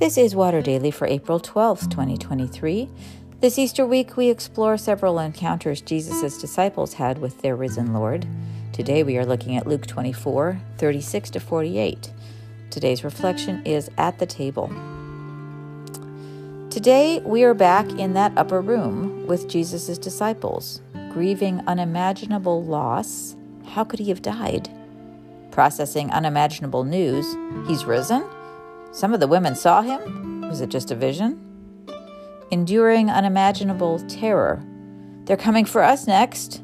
This is Water Daily for April 12th, 2023. This Easter week, we explore several encounters Jesus' disciples had with their risen Lord. Today, we are looking at Luke 24 36 to 48. Today's reflection is at the table. Today, we are back in that upper room with Jesus' disciples, grieving unimaginable loss. How could he have died? Processing unimaginable news. He's risen? Some of the women saw him. Was it just a vision? Enduring unimaginable terror. They're coming for us next.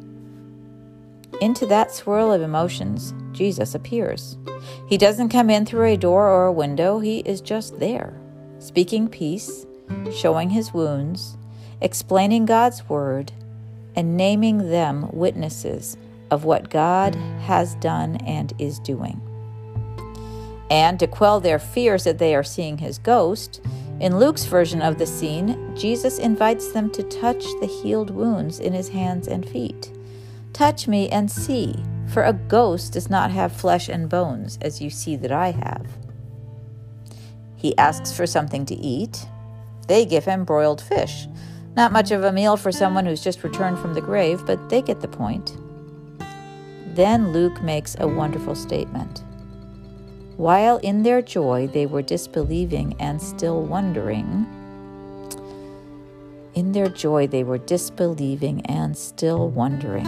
Into that swirl of emotions, Jesus appears. He doesn't come in through a door or a window, he is just there, speaking peace, showing his wounds, explaining God's word, and naming them witnesses of what God has done and is doing. And to quell their fears that they are seeing his ghost, in Luke's version of the scene, Jesus invites them to touch the healed wounds in his hands and feet. Touch me and see, for a ghost does not have flesh and bones, as you see that I have. He asks for something to eat. They give him broiled fish. Not much of a meal for someone who's just returned from the grave, but they get the point. Then Luke makes a wonderful statement. While in their joy they were disbelieving and still wondering, in their joy they were disbelieving and still wondering.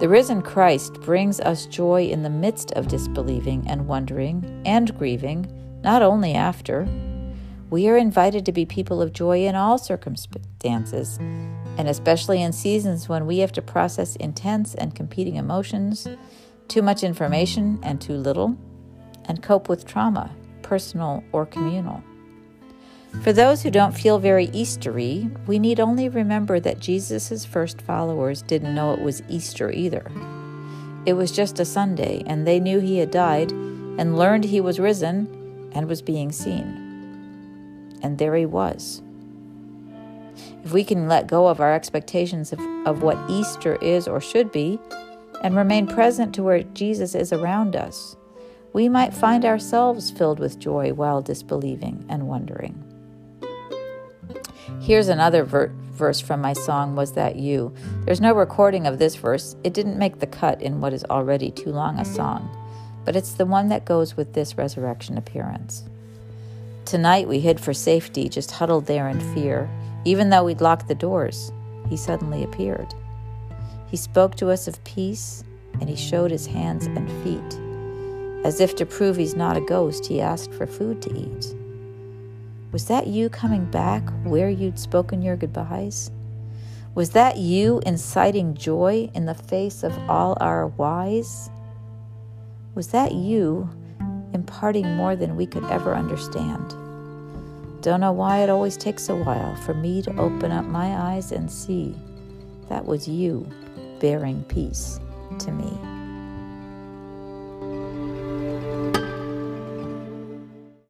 The risen Christ brings us joy in the midst of disbelieving and wondering and grieving, not only after. We are invited to be people of joy in all circumstances, and especially in seasons when we have to process intense and competing emotions, too much information and too little and cope with trauma, personal or communal. For those who don't feel very Eastery, we need only remember that Jesus' first followers didn't know it was Easter either. It was just a Sunday, and they knew he had died and learned he was risen and was being seen. And there he was. If we can let go of our expectations of, of what Easter is or should be and remain present to where Jesus is around us, we might find ourselves filled with joy while disbelieving and wondering. Here's another ver- verse from my song, Was That You? There's no recording of this verse. It didn't make the cut in what is already too long a song, but it's the one that goes with this resurrection appearance. Tonight we hid for safety, just huddled there in fear. Even though we'd locked the doors, he suddenly appeared. He spoke to us of peace, and he showed his hands and feet. As if to prove he's not a ghost, he asked for food to eat. Was that you coming back where you'd spoken your goodbyes? Was that you inciting joy in the face of all our whys? Was that you imparting more than we could ever understand? Don't know why it always takes a while for me to open up my eyes and see that was you bearing peace to me.